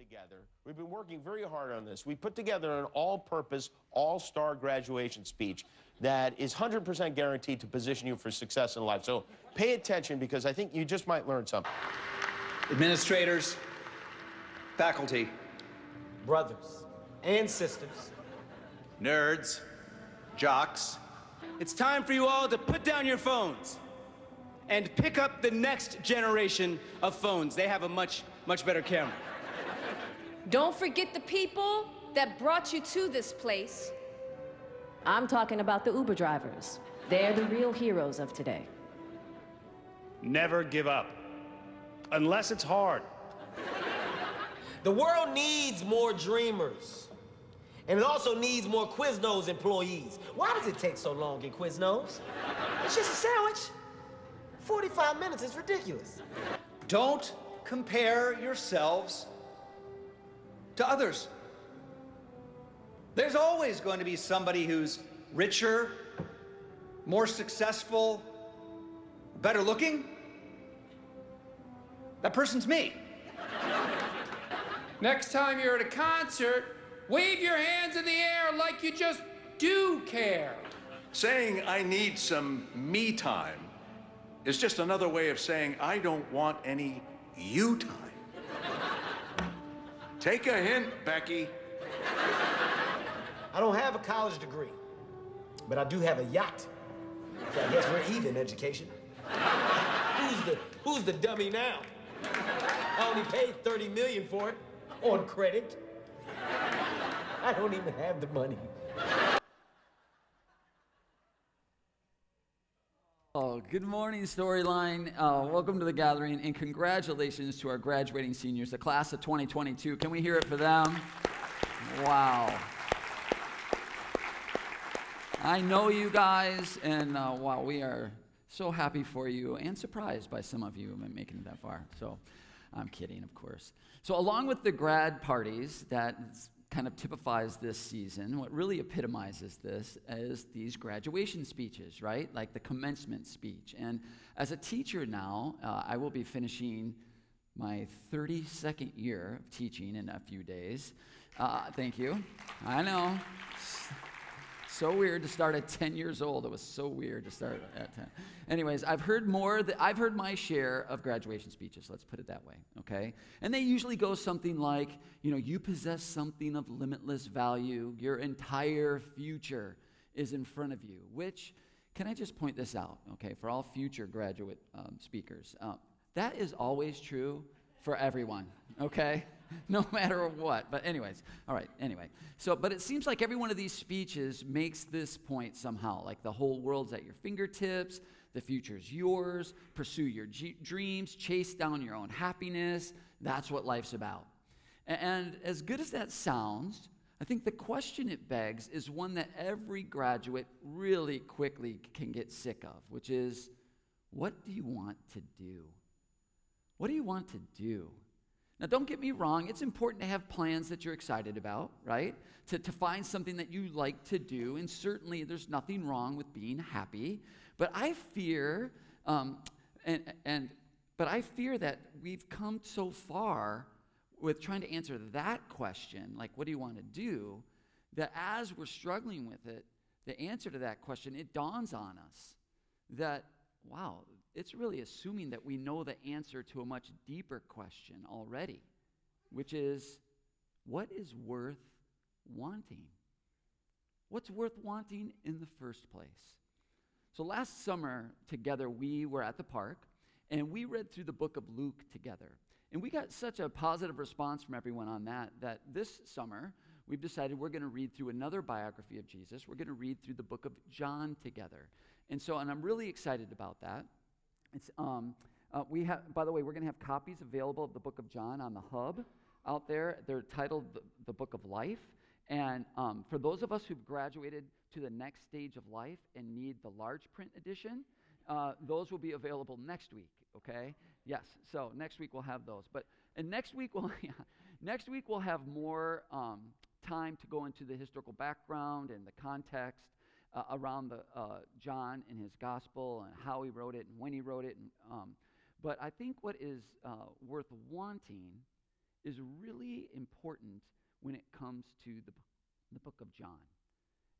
together. We've been working very hard on this. We put together an all purpose, all star graduation speech that is 100% guaranteed to position you for success in life. So pay attention because I think you just might learn something. Administrators, faculty, brothers and sisters, nerds, jocks. It's time for you all to put down your phones and pick up the next generation of phones. They have a much, much better camera. Don't forget the people that brought you to this place. I'm talking about the Uber drivers. They're the real heroes of today. Never give up, unless it's hard. The world needs more dreamers. And it also needs more Quiznos employees. Why does it take so long in Quiznos? It's just a sandwich. 45 minutes is ridiculous. Don't compare yourselves to others. There's always going to be somebody who's richer, more successful, better looking. That person's me. Next time you're at a concert, wave your hands in the air like you just do care. Saying I need some me time is just another way of saying I don't want any you time. Take a hint, Becky. I don't have a college degree, but I do have a yacht. So I guess we're even education. who's the who's the dummy now? I only paid 30 million for it on credit. I don't even have the money. Oh, good morning, Storyline. Uh, welcome to the gathering, and congratulations to our graduating seniors, the class of 2022. Can we hear it for them? Wow. I know you guys, and uh, wow, we are so happy for you and surprised by some of you making it that far. So I'm kidding, of course. So, along with the grad parties that kind of typifies this season, what really epitomizes this is these graduation speeches, right? Like the commencement speech. And as a teacher now, uh, I will be finishing my 32nd year of teaching in a few days. Uh, thank you. I know so weird to start at 10 years old. It was so weird to start at 10. Anyways, I've heard more, th- I've heard my share of graduation speeches, let's put it that way, okay? And they usually go something like, you know, you possess something of limitless value, your entire future is in front of you, which, can I just point this out, okay, for all future graduate um, speakers? Uh, that is always true for everyone, okay? no matter what. But, anyways, all right, anyway. So, but it seems like every one of these speeches makes this point somehow like the whole world's at your fingertips, the future's yours, pursue your g- dreams, chase down your own happiness. That's what life's about. And, and as good as that sounds, I think the question it begs is one that every graduate really quickly can get sick of, which is what do you want to do? What do you want to do? Now, don't get me wrong, it's important to have plans that you're excited about, right? To, to find something that you like to do, and certainly there's nothing wrong with being happy. But I fear, um, and, and, but I fear that we've come so far with trying to answer that question, like, what do you want to do, that as we're struggling with it, the answer to that question, it dawns on us that, wow, it's really assuming that we know the answer to a much deeper question already, which is what is worth wanting? What's worth wanting in the first place? So last summer, together, we were at the park and we read through the book of Luke together. And we got such a positive response from everyone on that that this summer, we've decided we're going to read through another biography of Jesus. We're going to read through the book of John together. And so, and I'm really excited about that. It's, um, uh, we have, by the way, we're going to have copies available of the book of John on the hub out there. They're titled The, the Book of Life. And um, for those of us who've graduated to the next stage of life and need the large print edition, uh, those will be available next week, okay? Yes, so next week we'll have those. But and next week we'll next week we'll have more um, time to go into the historical background and the context uh, around the uh, John and his gospel and how he wrote it and when he wrote it. And, um, but I think what is uh, worth wanting is really important when it comes to the, the book of John.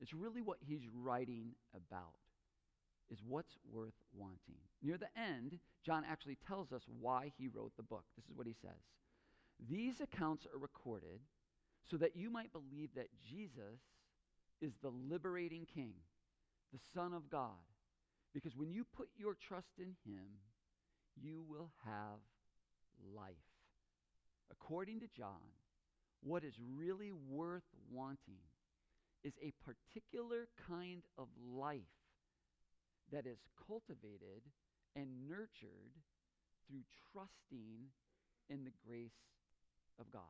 It's really what he's writing about is what's worth wanting. Near the end, John actually tells us why he wrote the book. This is what he says. These accounts are recorded so that you might believe that Jesus is the liberating king, the son of God. Because when you put your trust in him, you will have life. According to John, what is really worth wanting is a particular kind of life that is cultivated and nurtured through trusting in the grace of God.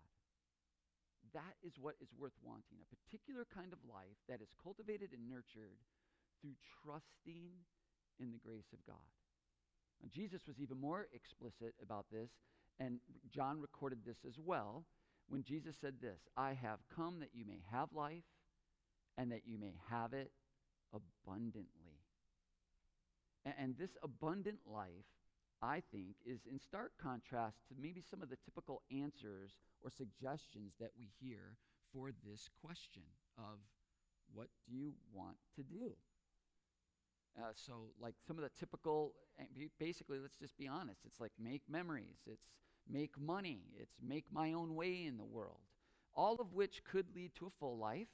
That is what is worth wanting a particular kind of life that is cultivated and nurtured through trusting in the grace of God. Jesus was even more explicit about this, and John recorded this as well when Jesus said this I have come that you may have life and that you may have it abundantly. And this abundant life, I think, is in stark contrast to maybe some of the typical answers or suggestions that we hear for this question of what do you want to do? Uh, so, like some of the typical, basically, let's just be honest. It's like make memories, it's make money, it's make my own way in the world. All of which could lead to a full life.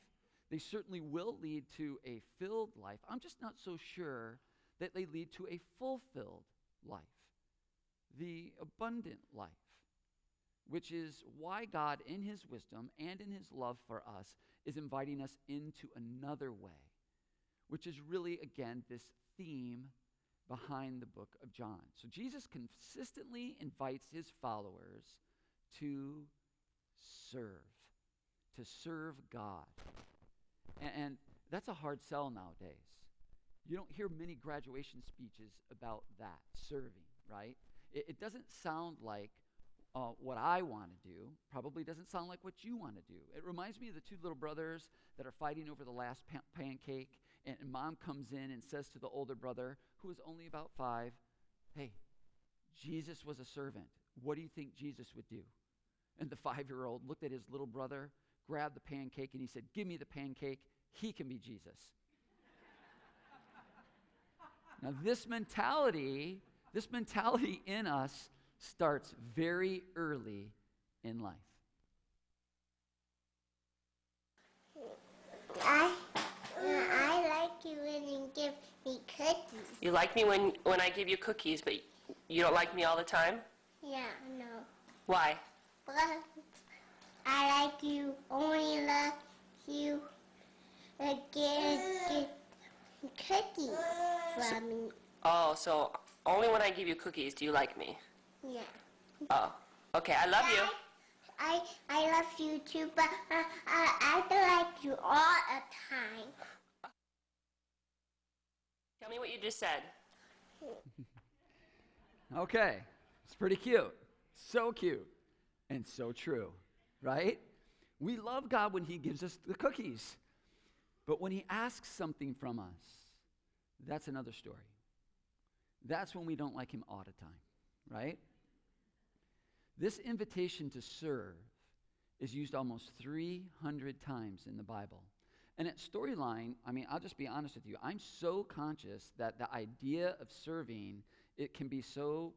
They certainly will lead to a filled life. I'm just not so sure that they lead to a fulfilled life, the abundant life, which is why God, in His wisdom and in His love for us, is inviting us into another way, which is really, again, this theme behind the book of John. So Jesus consistently invites His followers to serve, to serve God. And, and that's a hard sell nowadays. You don't hear many graduation speeches about that, serving, right? It, it doesn't sound like uh, what I want to do, probably doesn't sound like what you want to do. It reminds me of the two little brothers that are fighting over the last pancake, and, and mom comes in and says to the older brother, who is only about five, Hey, Jesus was a servant. What do you think Jesus would do? And the five year old looked at his little brother, grabbed the pancake, and he said, Give me the pancake. He can be Jesus. Now, this mentality, this mentality in us starts very early in life. I, I like you when you give me cookies. You like me when, when I give you cookies, but you don't like me all the time? Yeah, no. Why? But I like you, only love you again cookies from me. Oh, so only when I give you cookies do you like me? Yeah. Oh, okay. I love you. I I love you too, but uh, I I like you all the time. Tell me what you just said. okay, it's pretty cute. So cute and so true, right? We love God when He gives us the cookies. But when he asks something from us, that's another story. That's when we don't like him all the time, right? This invitation to serve is used almost 300 times in the Bible. And at Storyline, I mean, I'll just be honest with you. I'm so conscious that the idea of serving, it can be so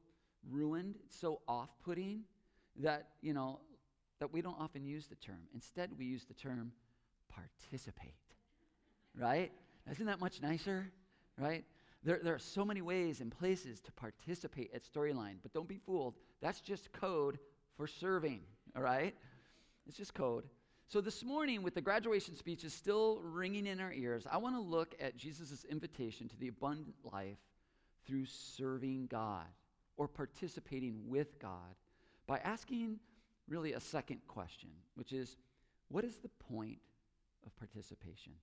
ruined, so off-putting that, you know, that we don't often use the term. Instead, we use the term participate right? Isn't that much nicer, right? There, there are so many ways and places to participate at Storyline, but don't be fooled. That's just code for serving, all right? It's just code. So this morning, with the graduation speeches still ringing in our ears, I want to look at Jesus' invitation to the abundant life through serving God or participating with God by asking really a second question, which is what is the point of participation?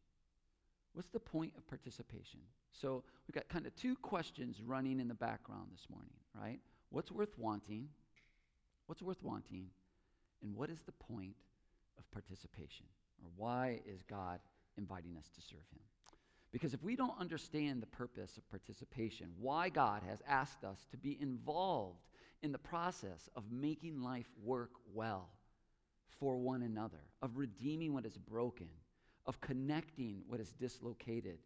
What's the point of participation? So we've got kind of two questions running in the background this morning, right? What's worth wanting? What's worth wanting? And what is the point of participation? Or why is God inviting us to serve Him? Because if we don't understand the purpose of participation, why God has asked us to be involved in the process of making life work well, for one another, of redeeming what is broken, of connecting what is dislocated,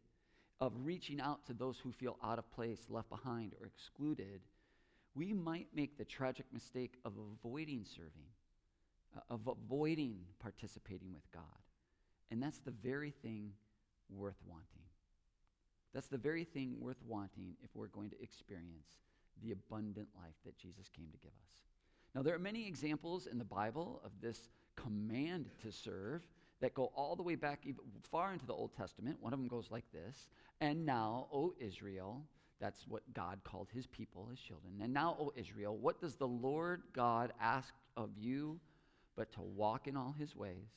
of reaching out to those who feel out of place, left behind, or excluded, we might make the tragic mistake of avoiding serving, uh, of avoiding participating with God. And that's the very thing worth wanting. That's the very thing worth wanting if we're going to experience the abundant life that Jesus came to give us. Now, there are many examples in the Bible of this command to serve that go all the way back even far into the Old Testament. One of them goes like this And now, O Israel, that's what God called his people, his children. And now, O Israel, what does the Lord God ask of you but to walk in all his ways,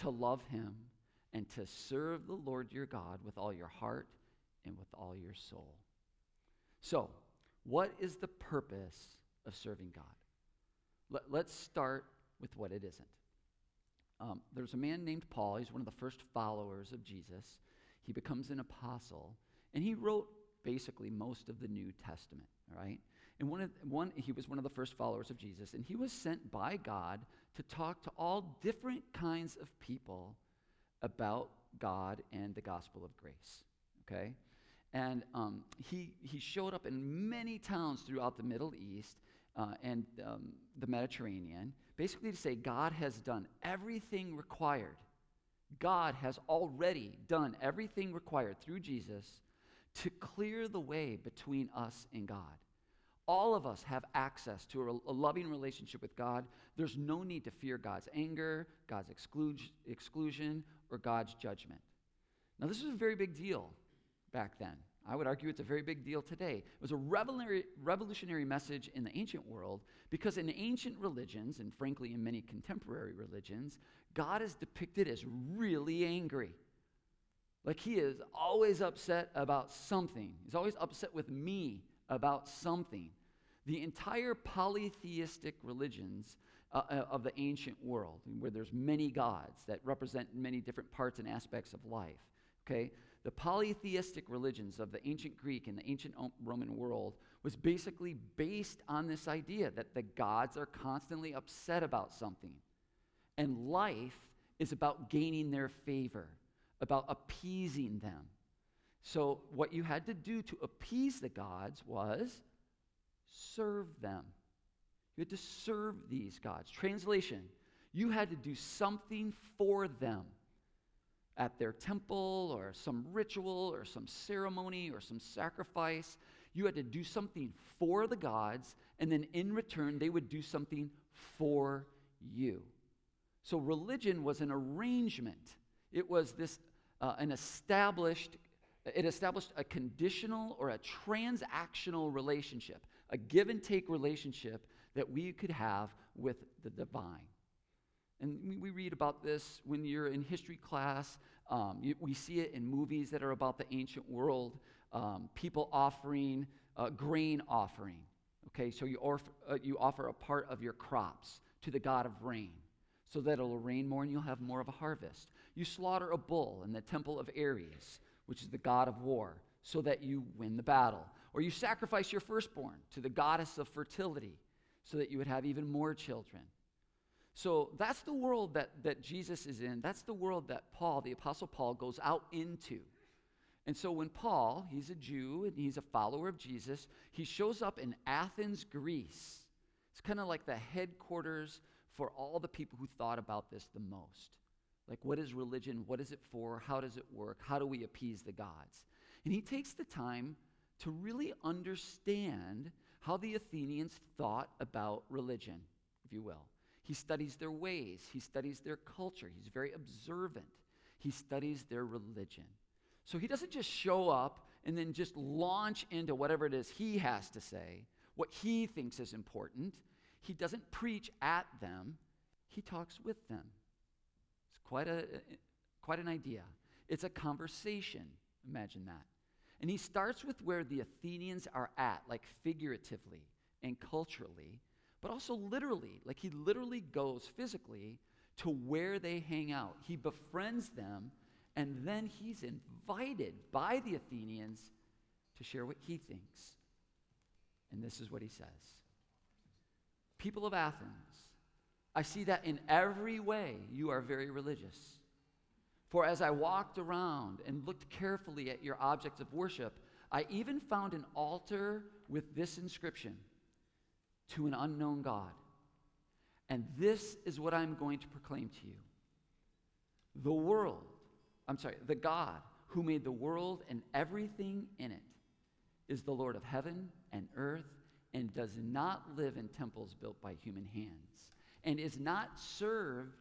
to love him, and to serve the Lord your God with all your heart and with all your soul? So, what is the purpose of serving God? Let, us start with what it isn't. Um, there's a man named Paul. He's one of the first followers of Jesus. He becomes an apostle, and he wrote basically most of the New Testament, right? And one, of, one, he was one of the first followers of Jesus, and he was sent by God to talk to all different kinds of people about God and the gospel of grace, okay? And um, he, he showed up in many towns throughout the Middle East uh, and um, the Mediterranean, basically to say God has done everything required. God has already done everything required through Jesus to clear the way between us and God. All of us have access to a, loving relationship with God. There's no need to fear God's anger, God's exclusion, or God's judgment. Now, this was a very big deal back then. I would argue it's a very big deal today. It was a revolutionary, message in the ancient world because in ancient religions, and frankly in many contemporary religions, God is depicted as really angry. Like he is always upset about something. He's always upset with me about something. The entire polytheistic religions uh, uh of the ancient world, where there's many gods that represent many different parts and aspects of life, okay? The polytheistic religions of the ancient Greek and the ancient Roman world was basically based on this idea that the gods are constantly upset about something. And life is about gaining their favor, about appeasing them. So, what you had to do to appease the gods was serve them. You had to serve these gods. Translation, you had to do something for them at their temple or some ritual or some ceremony or some sacrifice. You had to do something for the gods, and then in return, they would do something for you. So religion was an arrangement. It was this, uh, an established, it established a conditional or a transactional relationship, a give and take relationship that we could have with the divine. And we read about this when you're in history class. Um, we see it in movies that are about the ancient world. Um, people offering uh, grain offering. Okay, so you, uh, you offer a part of your crops to the god of rain so that it'll rain more and you'll have more of a harvest. You slaughter a bull in the temple of Ares, which is the god of war, so that you win the battle. Or you sacrifice your firstborn to the goddess of fertility so that you would have even more children. So that's the world that, that Jesus is in. That's the world that Paul, the Apostle Paul, goes out into. And so when Paul, he's a Jew and he's a follower of Jesus, he shows up in Athens, Greece. It's kind of like the headquarters for all the people who thought about this the most. Like, what is religion? What is it for? How does it work? How do we appease the gods? And he takes the time to really understand how the Athenians thought about religion, if you will. He studies their ways, he studies their culture, he's very observant, he studies their religion. So he doesn't just show up and then just launch into whatever it is he has to say, what he thinks is important. He doesn't preach at them, he talks with them. It's quite, a, quite an idea. It's a conversation. Imagine that. And he starts with where the Athenians are at, like figuratively and culturally, but also literally. Like he literally goes physically to where they hang out. He befriends them, and then he's invited by the Athenians to share what he thinks. And this is what he says People of Athens, I see that in every way you are very religious. For as I walked around and looked carefully at your objects of worship, I even found an altar with this inscription To an unknown God. And this is what I'm going to proclaim to you The world, I'm sorry, the God who made the world and everything in it is the Lord of heaven and earth and does not live in temples built by human hands and is not served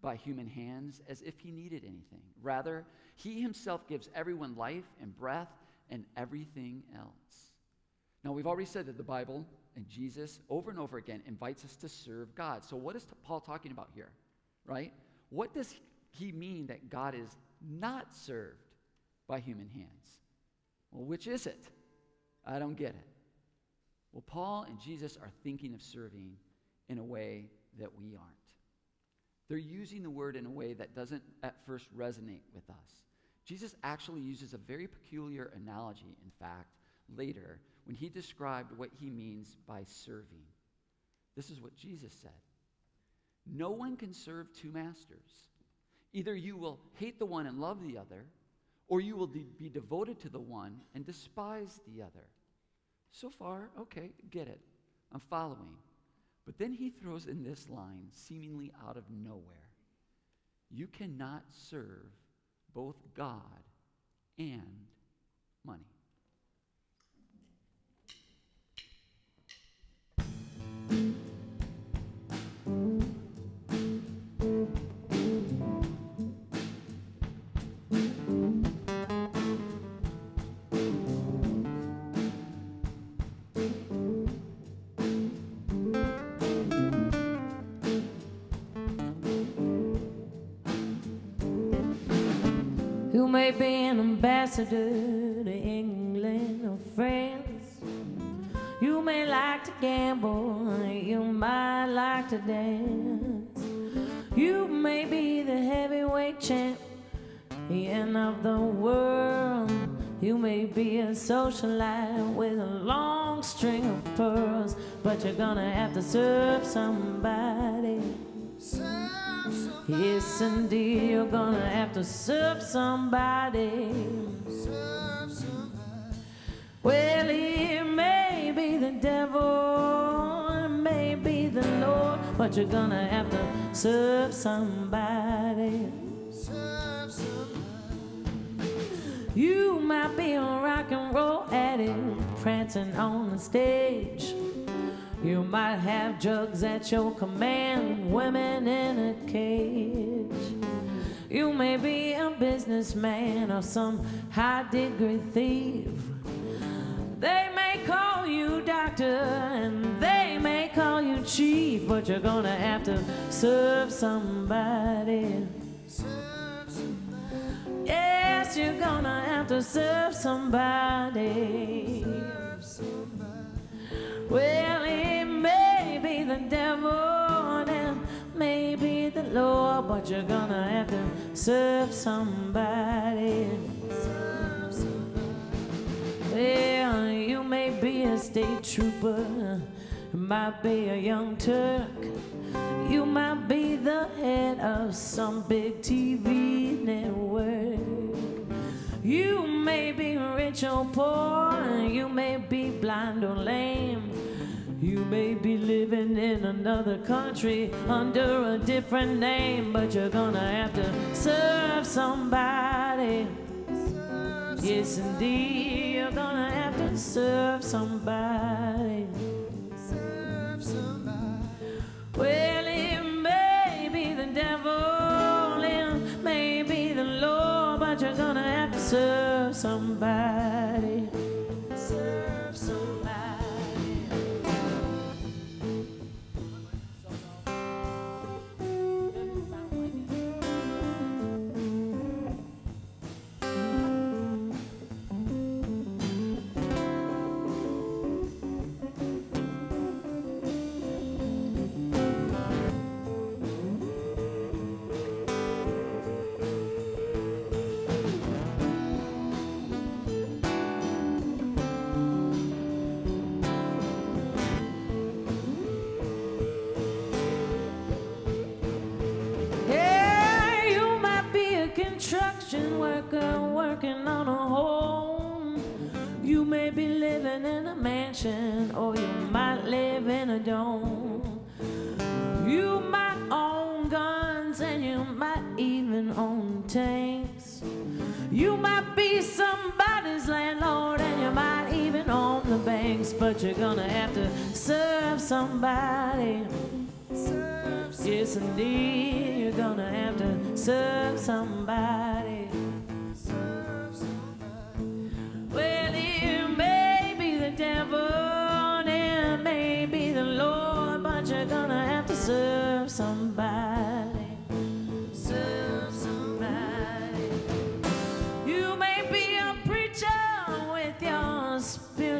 by human hands as if he needed anything. Rather, he himself gives everyone life and breath and everything else. Now, we've already said that the Bible and Jesus over and over again invites us to serve God. So, what is Paul talking about here, right? What does he mean that God is not served by human hands? Well, which is it? I don't get it. Well, Paul and Jesus are thinking of serving in a way that we aren't. They're using the word in a way that doesn't at first resonate with us. Jesus actually uses a very peculiar analogy, in fact, later when he described what he means by serving. This is what Jesus said No one can serve two masters. Either you will hate the one and love the other, or you will de- be devoted to the one and despise the other. So far, okay, get it. I'm following. But then he throws in this line, seemingly out of nowhere You cannot serve both God and money. You may be an ambassador to England or France. You may like to gamble, you might like to dance. You may be the heavyweight champ, the end of the world. You may be a socialite with a long string of pearls, but you're gonna have to serve somebody. Yes, indeed, you're gonna have to serve somebody. Well, it may be the devil, it may be the Lord, but you're gonna have to serve somebody. You might be a rock and roll addict prancing on the stage. You might have drugs at your command, women in a cage. You may be a businessman or some high degree thief. They may call you doctor and they may call you chief, but you're gonna have to serve somebody. Yes, you're gonna have to serve somebody. Well, it may be the devil and maybe the Lord, but you're gonna have to serve somebody. Well, you may be a state trooper, might be a young Turk, you might be the head of some big TV network. You may be rich or poor, you may be blind or lame. You may be living in another country under a different name, but you're gonna have to serve somebody. Yes, indeed, you're gonna have to serve somebody. Well, it may be the devil, it may be the Lord, but you're gonna have to serve somebody. Mansion, or you might live in a dome. You might own guns, and you might even own tanks. You might be somebody's landlord, and you might even own the banks, but you're gonna have to serve somebody. Serve Yes, indeed, you're gonna have to serve somebody.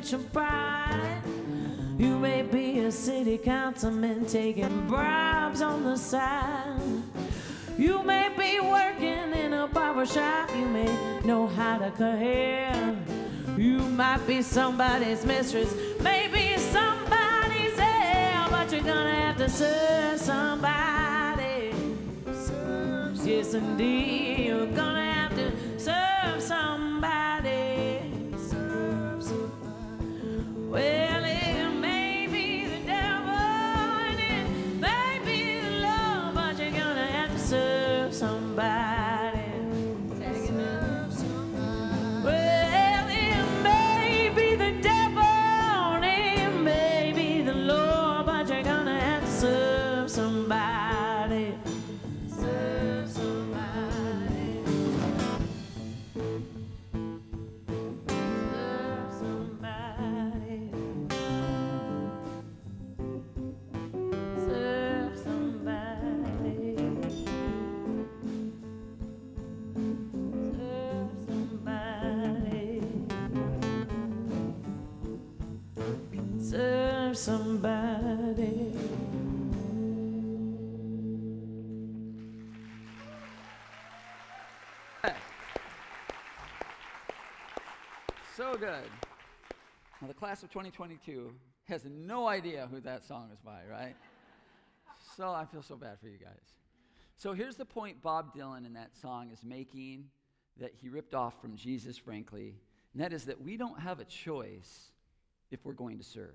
Spiritual pride. You may be a city councilman taking bribes on the side. You may be working in a barber shop. You may know how to cut hair. You might be somebody's mistress, maybe somebody's heir, but you're gonna have to serve somebody. Yes, indeed, you're gonna good. Now, the class of 2022 has no idea who that song is by, right? so I feel so bad for you guys. So here's the point Bob Dylan in that song is making that he ripped off from Jesus, frankly, and that is that we don't have a choice if we're going to serve.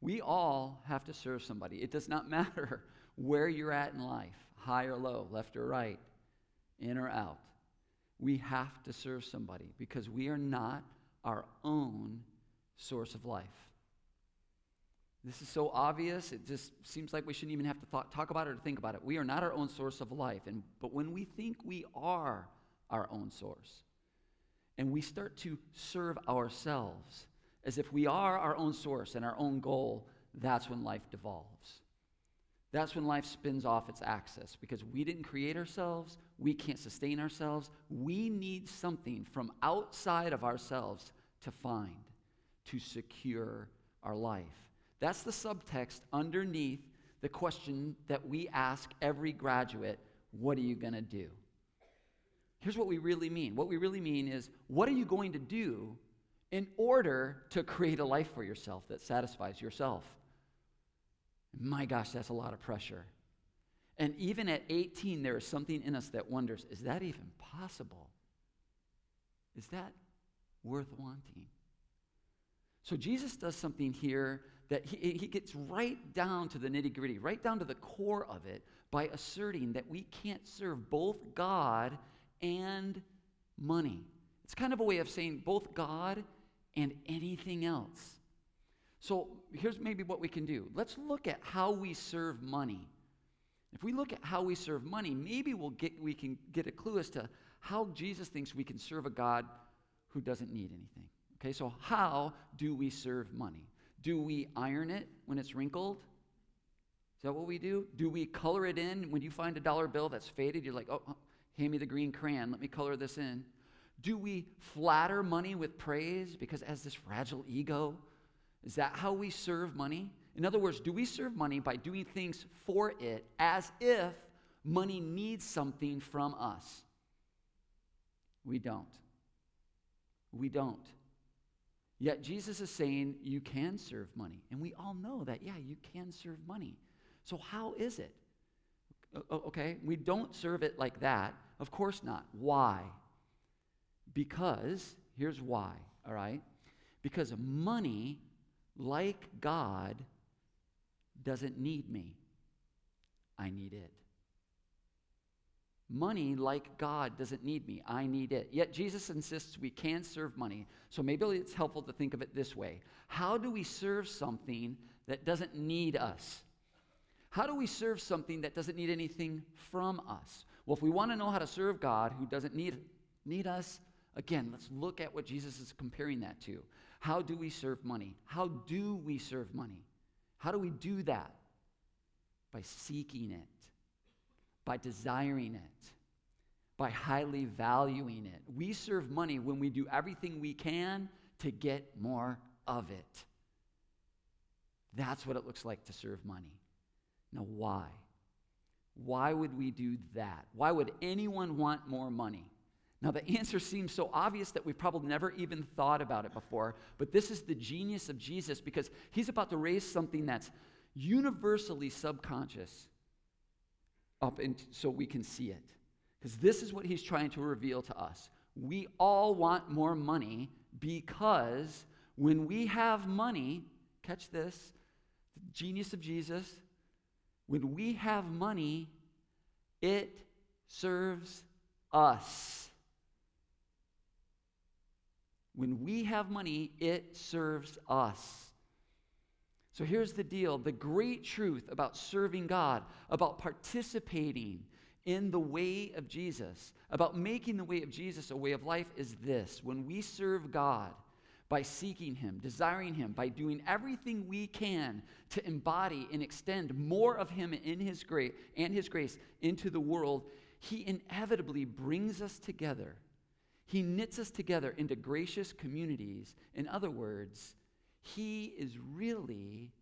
We all have to serve somebody. It does not matter where you're at in life, high or low, left or right, in or out. We have to serve somebody because we are not our own source of life. This is so obvious, it just seems like we shouldn't even have to talk about it or think about it. We are not our own source of life. And, but when we think we are our own source, and we start to serve ourselves as if we are our own source and our own goal, that's when life devolves. That's when life spins off its axis because we didn't create ourselves, we can't sustain ourselves. We need something from outside of ourselves to find, to secure our life. That's the subtext underneath the question that we ask every graduate what are you going to do? Here's what we really mean. What we really mean is what are you going to do in order to create a life for yourself that satisfies yourself? My gosh, that's a lot of pressure. And even at 18, there is something in us that wonders is that even possible? Is that worth wanting? So Jesus does something here that he, he gets right down to the nitty gritty, right down to the core of it by asserting that we can't serve both God and money. It's kind of a way of saying both God and anything else. So here's maybe what we can do. Let's look at how we serve money. If we look at how we serve money, maybe we'll get, we can get a clue as to how Jesus thinks we can serve a God who doesn't need anything. Okay, so how do we serve money? Do we iron it when it's wrinkled? Is that what we do? Do we color it in when you find a dollar bill that's faded? You're like, oh, oh hand me the green crayon, let me color this in. Do we flatter money with praise because it has this fragile ego? Is that how we serve money? In other words, do we serve money by doing things for it as if money needs something from us? We don't. We don't. Yet Jesus is saying you can serve money. And we all know that, yeah, you can serve money. So, how is it? Okay, we don't serve it like that. Of course not. Why? Because, here's why, all right? Because money, like God, doesn't need me. I need it. Money, like God, doesn't need me. I need it. Yet Jesus insists we can serve money. So maybe it's helpful to think of it this way How do we serve something that doesn't need us? How do we serve something that doesn't need anything from us? Well, if we want to know how to serve God who doesn't need, need us, again, let's look at what Jesus is comparing that to. How do we serve money? How do we serve money? How do we do that? By seeking it by desiring it, by highly valuing it. We serve money when we do everything we can to get more of it. That's what it looks like to serve money. Now, why? Why would we do that? Why would anyone want more money? Now, the answer seems so obvious that we've probably never even thought about it before, but this is the genius of Jesus because he's about to raise something that's universally subconscious up and so we can see it. Because this is what he's trying to reveal to us. We all want more money because when we have money, catch this, the genius of Jesus, when we have money, it serves us. When we have money, it serves us. So here's the deal the great truth about serving God, about participating in the way of Jesus, about making the way of Jesus a way of life is this when we serve God by seeking Him, desiring Him, by doing everything we can to embody and extend more of Him in His grace and His grace into the world, He inevitably brings us together. He knits us together into gracious communities. In other words, he is really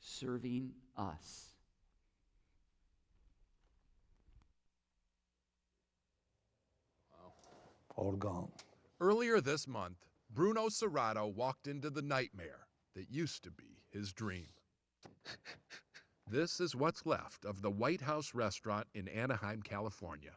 serving us. All gone. Earlier this month, Bruno Serrato walked into the nightmare that used to be his dream. this is what's left of the White House restaurant in Anaheim, California.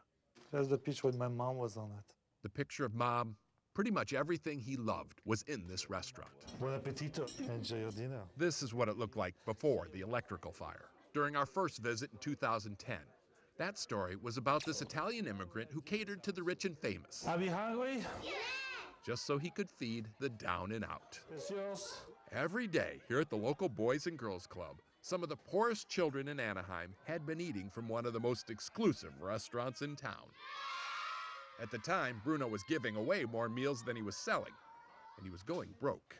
That's the picture when my mom was on it. The picture of mom Pretty much everything he loved was in this restaurant. Bon appetito. Enjoy your dinner. This is what it looked like before the electrical fire. During our first visit in 2010, that story was about this Italian immigrant who catered to the rich and famous. Are we hungry? Yeah. Just so he could feed the down and out. It's yours. Every day here at the local Boys and Girls Club, some of the poorest children in Anaheim had been eating from one of the most exclusive restaurants in town. At the time, Bruno was giving away more meals than he was selling, and he was going broke.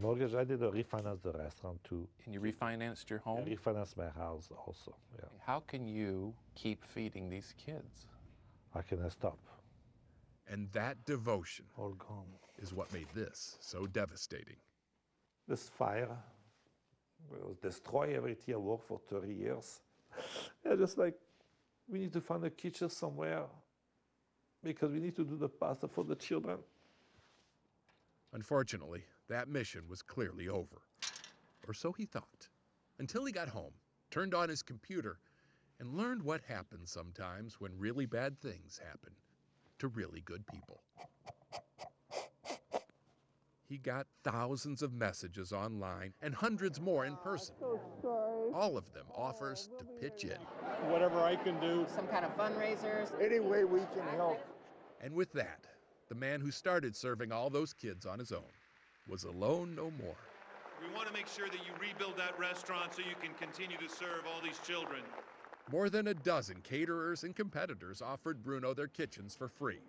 Mortgage, I did a refinance the restaurant too. And you refinanced your home? I refinanced my house also, yeah. How can you keep feeding these kids? How can I stop? And that devotion All gone. is what made this so devastating. This fire will destroy everything I worked for 30 years. yeah, just like we need to find a kitchen somewhere because we need to do the pasta for the children. Unfortunately, that mission was clearly over. Or so he thought. Until he got home, turned on his computer, and learned what happens sometimes when really bad things happen to really good people. He got thousands of messages online and hundreds more in person. All of them offers to pitch in. Whatever I can do. Some kind of fundraisers. Any way we can help. And with that, the man who started serving all those kids on his own was alone no more. We want to make sure that you rebuild that restaurant so you can continue to serve all these children. More than a dozen caterers and competitors offered Bruno their kitchens for free.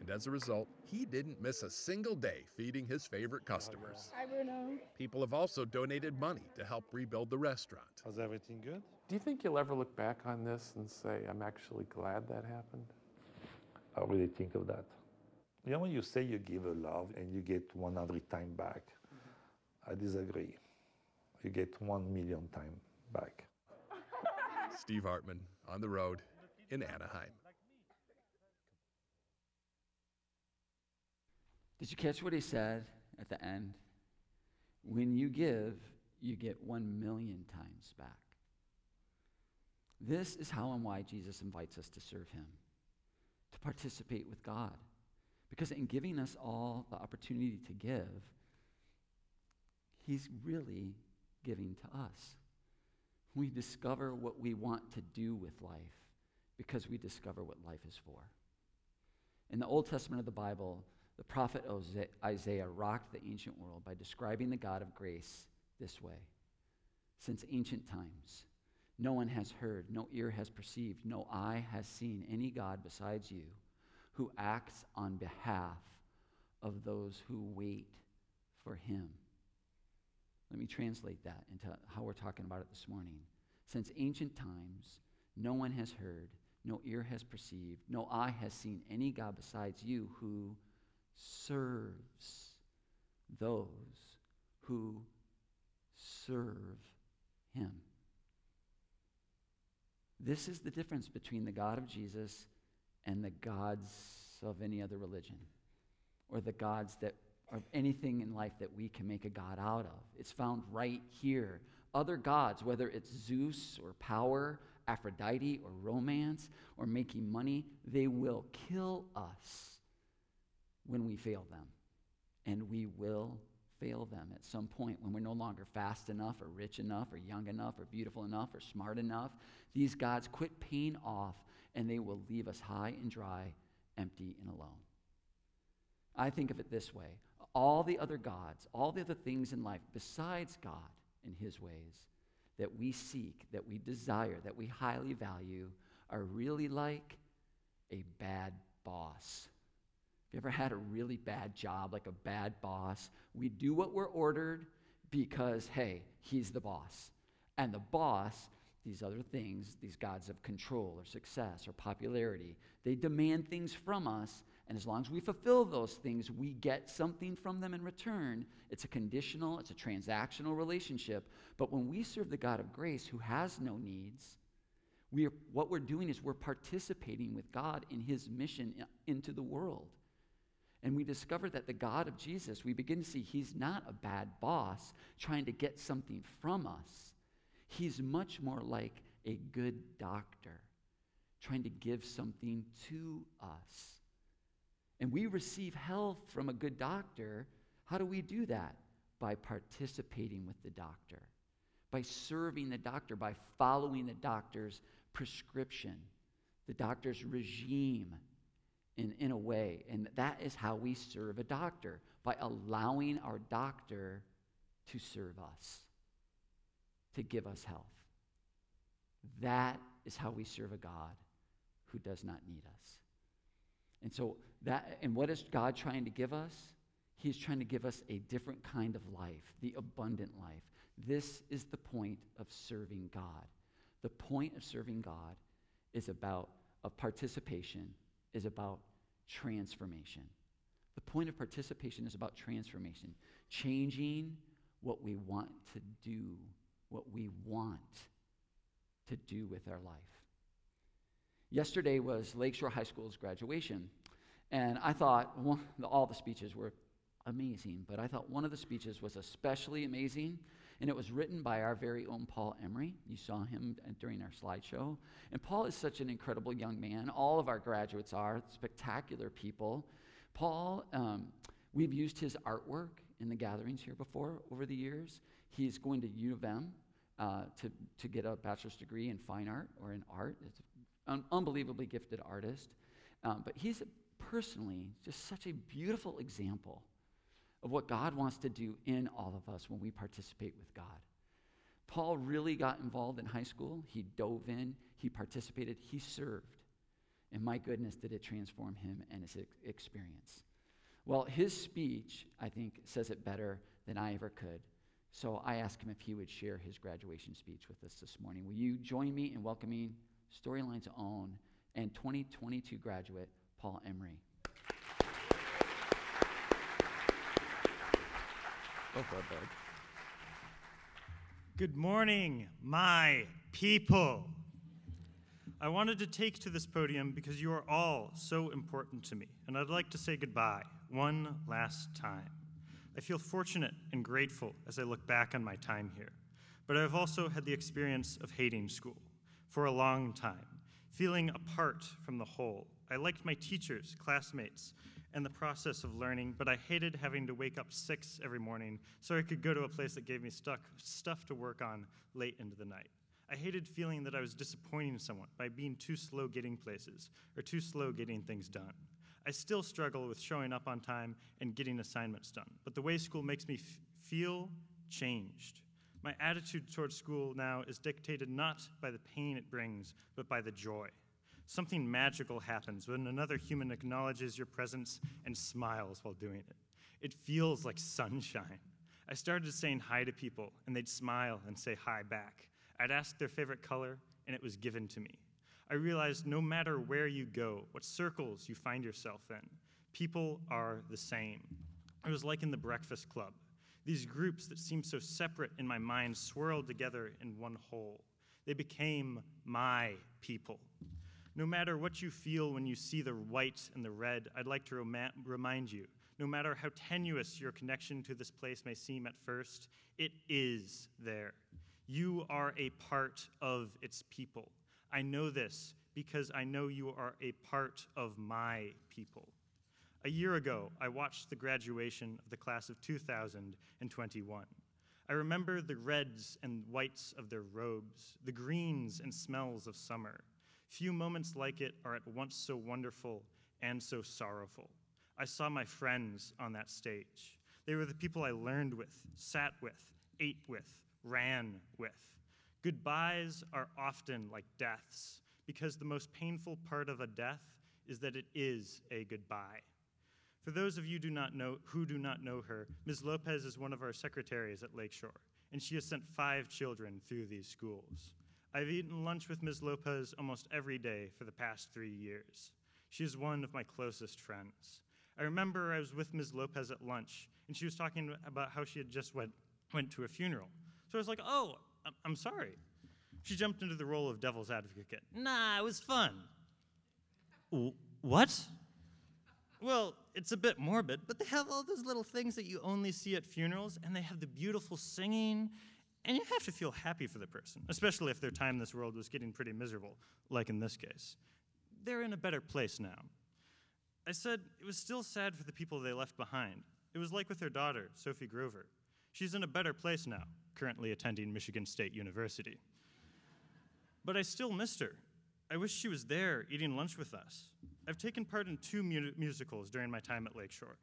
And as a result, he didn't miss a single day feeding his favorite customers. Hi, Bruno. People have also donated money to help rebuild the restaurant. Was everything good? Do you think you'll ever look back on this and say, I'm actually glad that happened? I really think of that. You know, when you say you give a love and you get 100 times back, I disagree. You get 1 million times back. Steve Hartman on the road in Anaheim. Did you catch what he said at the end? When you give, you get one million times back. This is how and why Jesus invites us to serve him, to participate with God. Because in giving us all the opportunity to give, He's really giving to us. We discover what we want to do with life because we discover what life is for. In the Old Testament of the Bible, the prophet Isaiah rocked the ancient world by describing the God of grace this way Since ancient times, no one has heard, no ear has perceived, no eye has seen any God besides you who acts on behalf of those who wait for him. Let me translate that into how we're talking about it this morning. Since ancient times, no one has heard, no ear has perceived, no eye has seen any God besides you who serves those who serve him. This is the difference between the God of Jesus and the gods of any other religion or the gods that of anything in life that we can make a God out of. It's found right here. Other gods, whether it's Zeus or power, Aphrodite or romance or making money, they will kill us when we fail them. And we will fail them at some point when we're no longer fast enough or rich enough or young enough or beautiful enough or smart enough. These gods quit paying off and they will leave us high and dry, empty and alone. I think of it this way all the other gods, all the other things in life besides God and His ways that we seek, that we desire, that we highly value are really like a bad boss. You ever had a really bad job, like a bad boss? We do what we're ordered because, hey, he's the boss. And the boss, these other things, these gods of control or success or popularity, they demand things from us and as long as we fulfill those things, we get something from them in return. It's a conditional, it's a transactional relationship. But when we serve the God of grace who has no needs, we are, what we're doing is we're participating with God in his mission into the world. And we discover that the God of Jesus, we begin to see he's not a bad boss trying to get something from us. He's much more like a good doctor trying to give something to us and we receive health from a good doctor, how do we do that? By participating with the doctor, by serving the doctor, by following the doctor's prescription, the doctor's regime in, in a way. And that is how we serve a doctor, by allowing our doctor to serve us, to give us health. That is how we serve a God who does not need us. And so that and what is God trying to give us? He's trying to give us a different kind of life, the abundant life. This is the point of serving God. The point of serving God is about of participation is about transformation. The point of participation is about transformation, changing what we want to do, what we want to do with our life. Yesterday was Lakeshore High School's graduation. And I thought all the speeches were amazing, but I thought one of the speeches was especially amazing. And it was written by our very own Paul Emery. You saw him during our slideshow. And Paul is such an incredible young man. All of our graduates are spectacular people. Paul, um, we've used his artwork in the gatherings here before over the years. He's going to U of M uh, to, to get a bachelor's degree in fine art or in art. It's an unbelievably gifted artist. Um, but he's personally just such a beautiful example of what God wants to do in all of us when we participate with God. Paul really got involved in high school. He dove in, he participated, he served. And my goodness, did it transform him and his experience. Well, his speech, I think, says it better than I ever could. So I asked him if he would share his graduation speech with us this morning. Will you join me in welcoming Storyline's own and 2022 graduate, Paul Emery? Good morning, my people. I wanted to take to this podium because you are all so important to me, and I'd like to say goodbye one last time. I feel fortunate and grateful as I look back on my time here, but I've also had the experience of hating school for a long time, feeling apart from the whole. I liked my teachers, classmates, and the process of learning, but I hated having to wake up six every morning so I could go to a place that gave me stuck, stuff to work on late into the night. I hated feeling that I was disappointing someone by being too slow getting places or too slow getting things done. I still struggle with showing up on time and getting assignments done, but the way school makes me feel changed. My attitude towards school now is dictated not by the pain it brings, but by the joy. Something magical happens when another human acknowledges your presence and smiles while doing it. It feels like sunshine. I started saying hi to people, and they'd smile and say hi back. I'd ask their favorite color, and it was given to me. I realized no matter where you go, what circles you find yourself in, people are the same. It was like in the Breakfast Club. These groups that seemed so separate in my mind swirled together in one whole. They became my people. No matter what you feel when you see the white and the red, I'd like to rema- remind you no matter how tenuous your connection to this place may seem at first, it is there. You are a part of its people. I know this because I know you are a part of my people. A year ago, I watched the graduation of the class of 2021. I remember the reds and whites of their robes, the greens and smells of summer. Few moments like it are at once so wonderful and so sorrowful. I saw my friends on that stage. They were the people I learned with, sat with, ate with, ran with. Goodbyes are often like deaths because the most painful part of a death is that it is a goodbye. For those of you do not know, who do not know her, Ms. Lopez is one of our secretaries at Lakeshore, and she has sent five children through these schools. I've eaten lunch with Ms. Lopez almost every day for the past three years. She is one of my closest friends. I remember I was with Ms. Lopez at lunch, and she was talking about how she had just went, went to a funeral. So I was like, oh, I'm- sorry. She jumped into the role of devil's advocate. Nah, it was fun. What? Well, it's a bit morbid, but they have all those little things that you only see at funerals, and they have the beautiful singing, and you have to feel happy for the person, especially if their time in this world was getting pretty miserable, like in this case. They're in a better place now. I said it was still sad for the people they left behind. It was like with their daughter, Sophie Grover. She's in a better place now, currently attending Michigan State University. But I still missed her. I wish she was there eating lunch with us. I've taken part in two mu- musicals during my time at Lakeshore.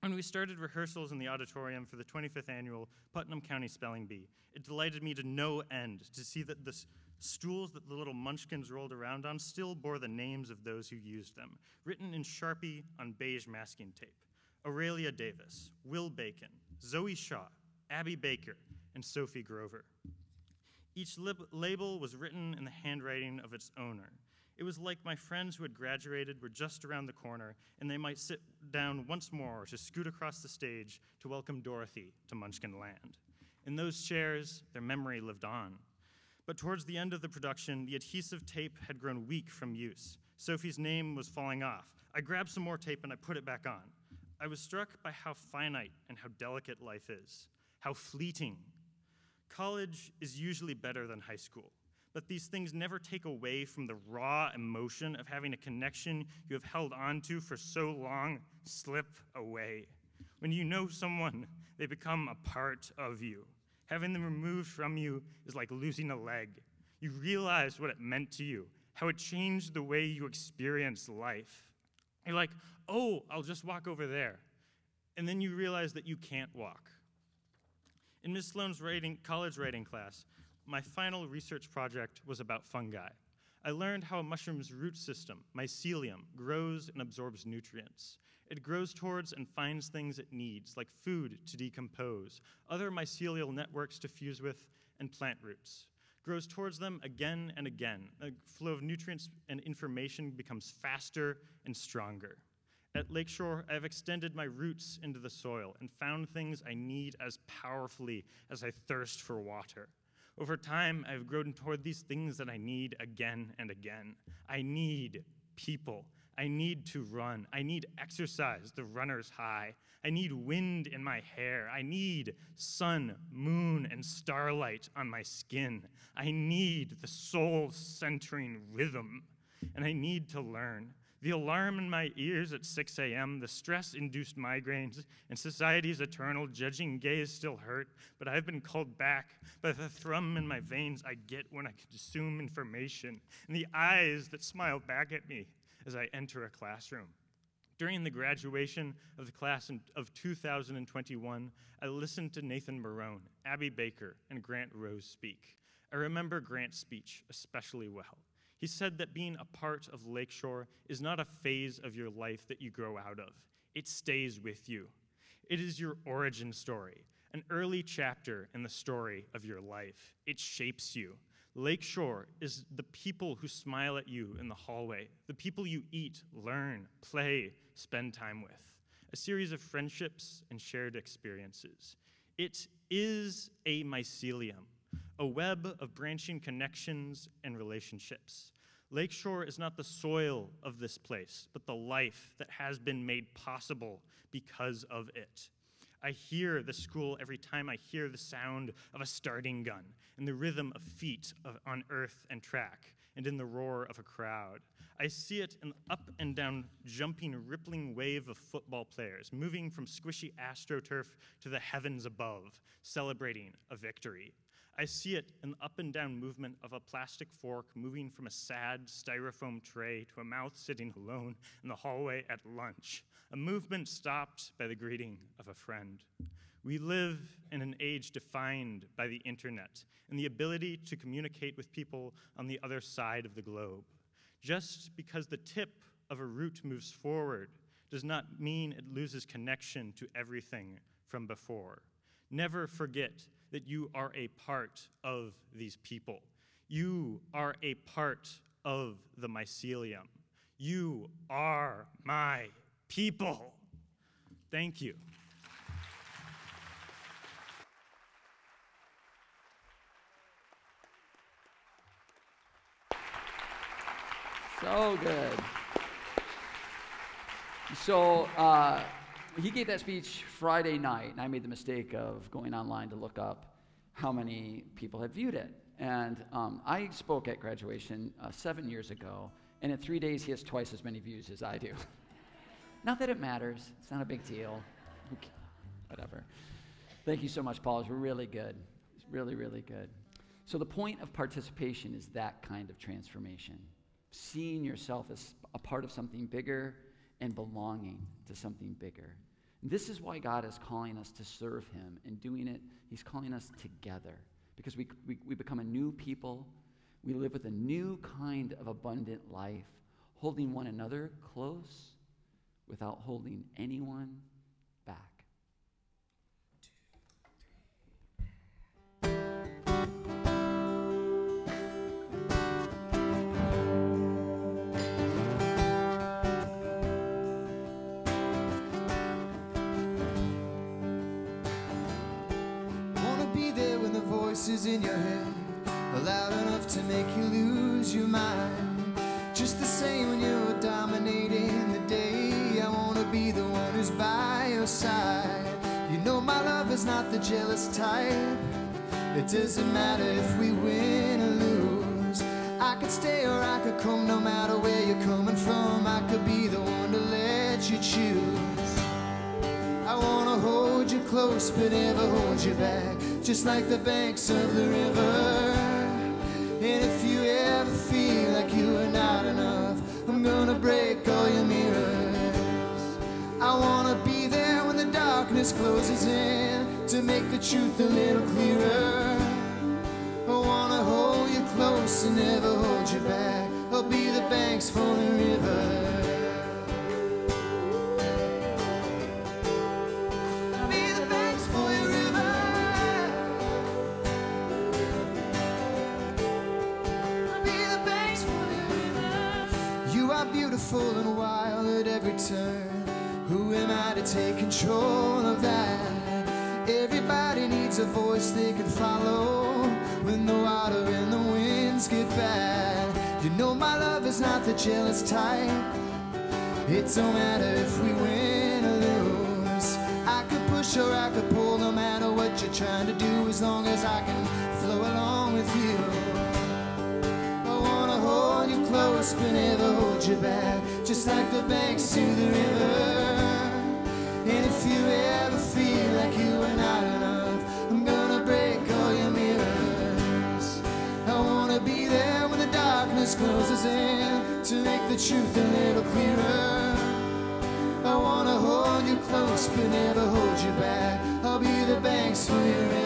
When we started rehearsals in the auditorium for the 25th annual Putnam County Spelling Bee, it delighted me to no end to see that the stools that the little munchkins rolled around on still bore the names of those who used them, written in Sharpie on beige masking tape. Aurelia Davis, Will Bacon, Zoe Shaw, Abby Baker, and Sophie Grover. Each lib- label was written in the handwriting of its owner. It was like my friends who had graduated were just around the corner, and they might sit down once more to scoot across the stage to welcome Dorothy to Munchkin Land. In those chairs, their memory lived on. But towards the end of the production, the adhesive tape had grown weak from use. Sophie's name was falling off. I grabbed some more tape and I put it back on. I was struck by how finite and how delicate life is, how fleeting. College is usually better than high school, but these things never take away from the raw emotion of having a connection you have held onto for so long slip away. When you know someone, they become a part of you. Having them removed from you is like losing a leg. You realize what it meant to you, how it changed the way you experience life. You're like, oh, I'll just walk over there. And then you realize that you can't walk. In Ms. Sloan's writing, college writing class, my final research project was about fungi. I learned how a mushroom's root system, mycelium, grows and absorbs nutrients. It grows towards and finds things it needs, like food to decompose, other mycelial networks to fuse with, and plant roots. Grows towards them again and again. A flow of nutrients and information becomes faster and stronger. At Lakeshore, I have extended my roots into the soil and found things I need as powerfully as I thirst for water. Over time, I've grown toward these things that I need again and again. I need people. I need to run. I need exercise, the runner's high. I need wind in my hair. I need sun, moon, and starlight on my skin. I need the soul centering rhythm. And I need to learn The alarm in my ears at 6 a.m., the stress induced migraines, and society's eternal judging gaze still hurt, but I've been called back by the thrum in my veins I get when I consume information, and the eyes that smile back at me as I enter a classroom. During the graduation of the class of 2021, I listened to Nathan Barone, Abby Baker, and Grant Rose speak. I remember Grant's speech especially well. He said that being a part of Lakeshore is not a phase of your life that you grow out of, it stays with you. It is your origin story, an early chapter in the story of your life. It shapes you. Lakeshore is the people who smile at you in the hallway, the people you eat, learn, play, spend time with, a series of friendships and shared experiences. It is a mycelium, a web of branching connections and relationships. Lakeshore is not the soil of this place, but the life that has been made possible because of it. I hear the school every time I hear the sound of a starting gun and the rhythm of feet of, on earth and track and in the roar of a crowd. I see it in the up and down, jumping, rippling wave of football players moving from squishy astroturf to the heavens above, celebrating a victory. I see it in the up and down movement of a plastic fork moving from a sad styrofoam tray to a mouth sitting alone in the hallway at lunch, a movement stopped by the greeting of a friend. We live in an age defined by the internet and the ability to communicate with people on the other side of the globe. Just because the tip of a root moves forward does not mean it loses connection to everything from before. Never forget that you are a part of these people. You are a part of the mycelium. You are my people. Thank you. So good. So uh, he gave that speech Friday night, and I made the mistake of going online to look up how many people had viewed it. And um, I spoke at graduation uh, seven years ago, and in three days, he has twice as many views as I do. not that it matters, it's not a big deal. Whatever. Thank you so much, Paul. It's really good. It's really, really good. So, the point of participation is that kind of transformation seeing yourself as a part of something bigger and belonging to something bigger. This is why God is calling us to serve Him and doing it, He's calling us together because we, we, we become a new people. We live with a new kind of abundant life, holding one another close without holding anyone in your head loud enough to make you lose your mind. Just the same when you're dominating the day. I wanna be the one who's by your side. You know my love is not the jealous type. It doesn't matter if we win or lose. I could stay or I could come no matter where you're coming from. I could be the one to let you choose. I wanna hold you close but never hold you back, just like the banks of the river. And if you ever feel like you are not enough, I'm gonna break all your mirrors. I wanna be there when the darkness closes in to make the truth a little clearer. I wanna hold you close and never hold you back. I'll be the banks for the river. A voice they can follow when the water and the winds get bad. You know my love is not the jealous type. It don't matter if we win or lose. I could push or I could pull, no matter what you're trying to do, as long as I can flow along with you. I wanna hold you close, but never hold you back, just like the banks to the river. And if you ever feel like you are not closes in to make the truth a little clearer. I wanna hold you close but never hold you back. I'll be the banks for your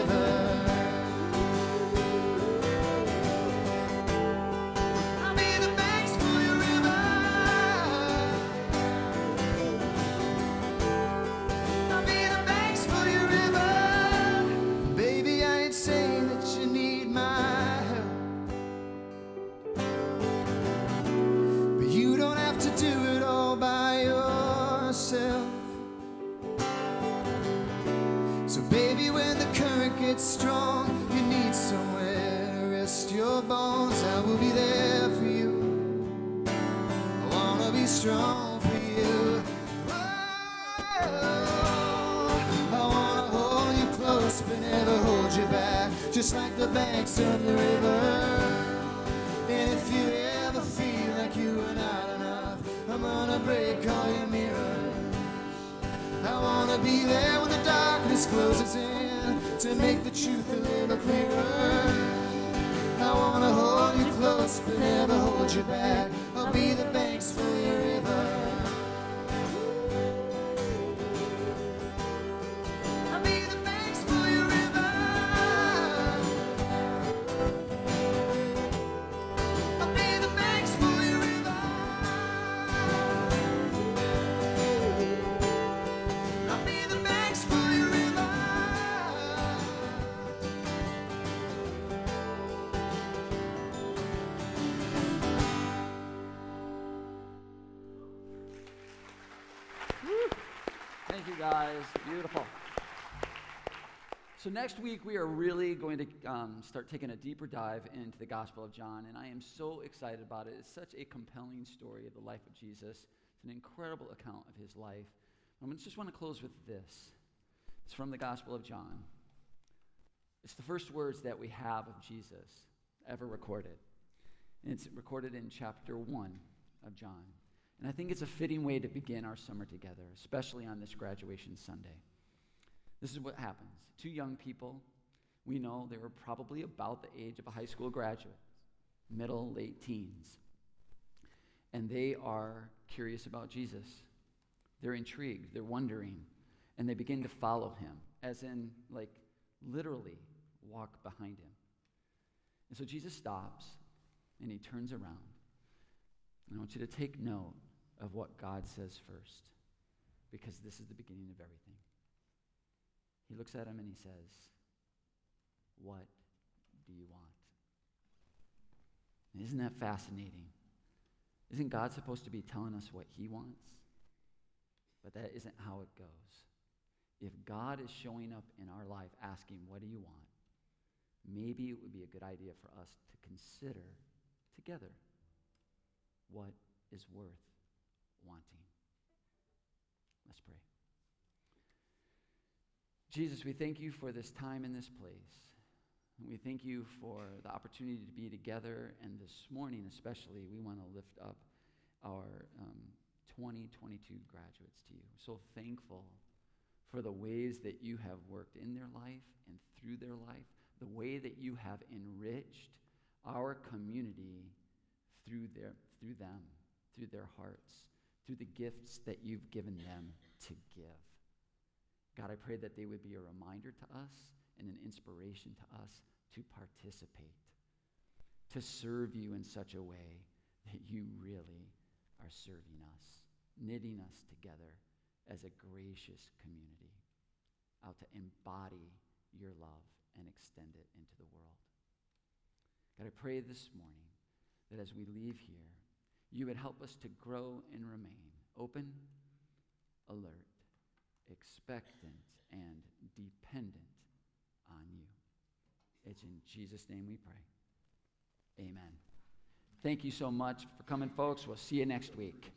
you, guys. Beautiful. So, next week, we are really going to um, start taking a deeper dive into the Gospel of John, and I am so excited about it. It's such a compelling story of the life of Jesus, it's an incredible account of his life. I just want to close with this it's from the Gospel of John. It's the first words that we have of Jesus ever recorded. And it's recorded in chapter 1 of John. And I think it's a fitting way to begin our summer together, especially on this graduation Sunday. This is what happens. Two young people, we know they were probably about the age of a high school graduate, middle, late teens. And they are curious about Jesus. They're intrigued, they're wondering, and they begin to follow him, as in, like, literally walk behind him. And so Jesus stops and he turns around. And I want you to take note of what God says first, because this is the beginning of everything. He looks at him and he says, What do you want? Isn't that fascinating? Isn't God supposed to be telling us what he wants? But that isn't how it goes. If God is showing up in our life asking, What do you want? maybe it would be a good idea for us to consider together what is worth wanting. Let's pray. Jesus, we thank you for this time in this place. And we thank you for the opportunity to be together. And this morning, especially, we want to lift up our um, 2022 graduates to you. So thankful for the ways that you have worked in their life and through their life, the way that you have enriched our community through, their, through them, through their hearts, through the gifts that you've given them to give. God, I pray that they would be a reminder to us and an inspiration to us to participate, to serve you in such a way that you really are serving us, knitting us together as a gracious community, out to embody your love and extend it into the world. God, I pray this morning that as we leave here, you would help us to grow and remain open, alert, expectant, and dependent on you. It's in Jesus' name we pray. Amen. Thank you so much for coming, folks. We'll see you next week.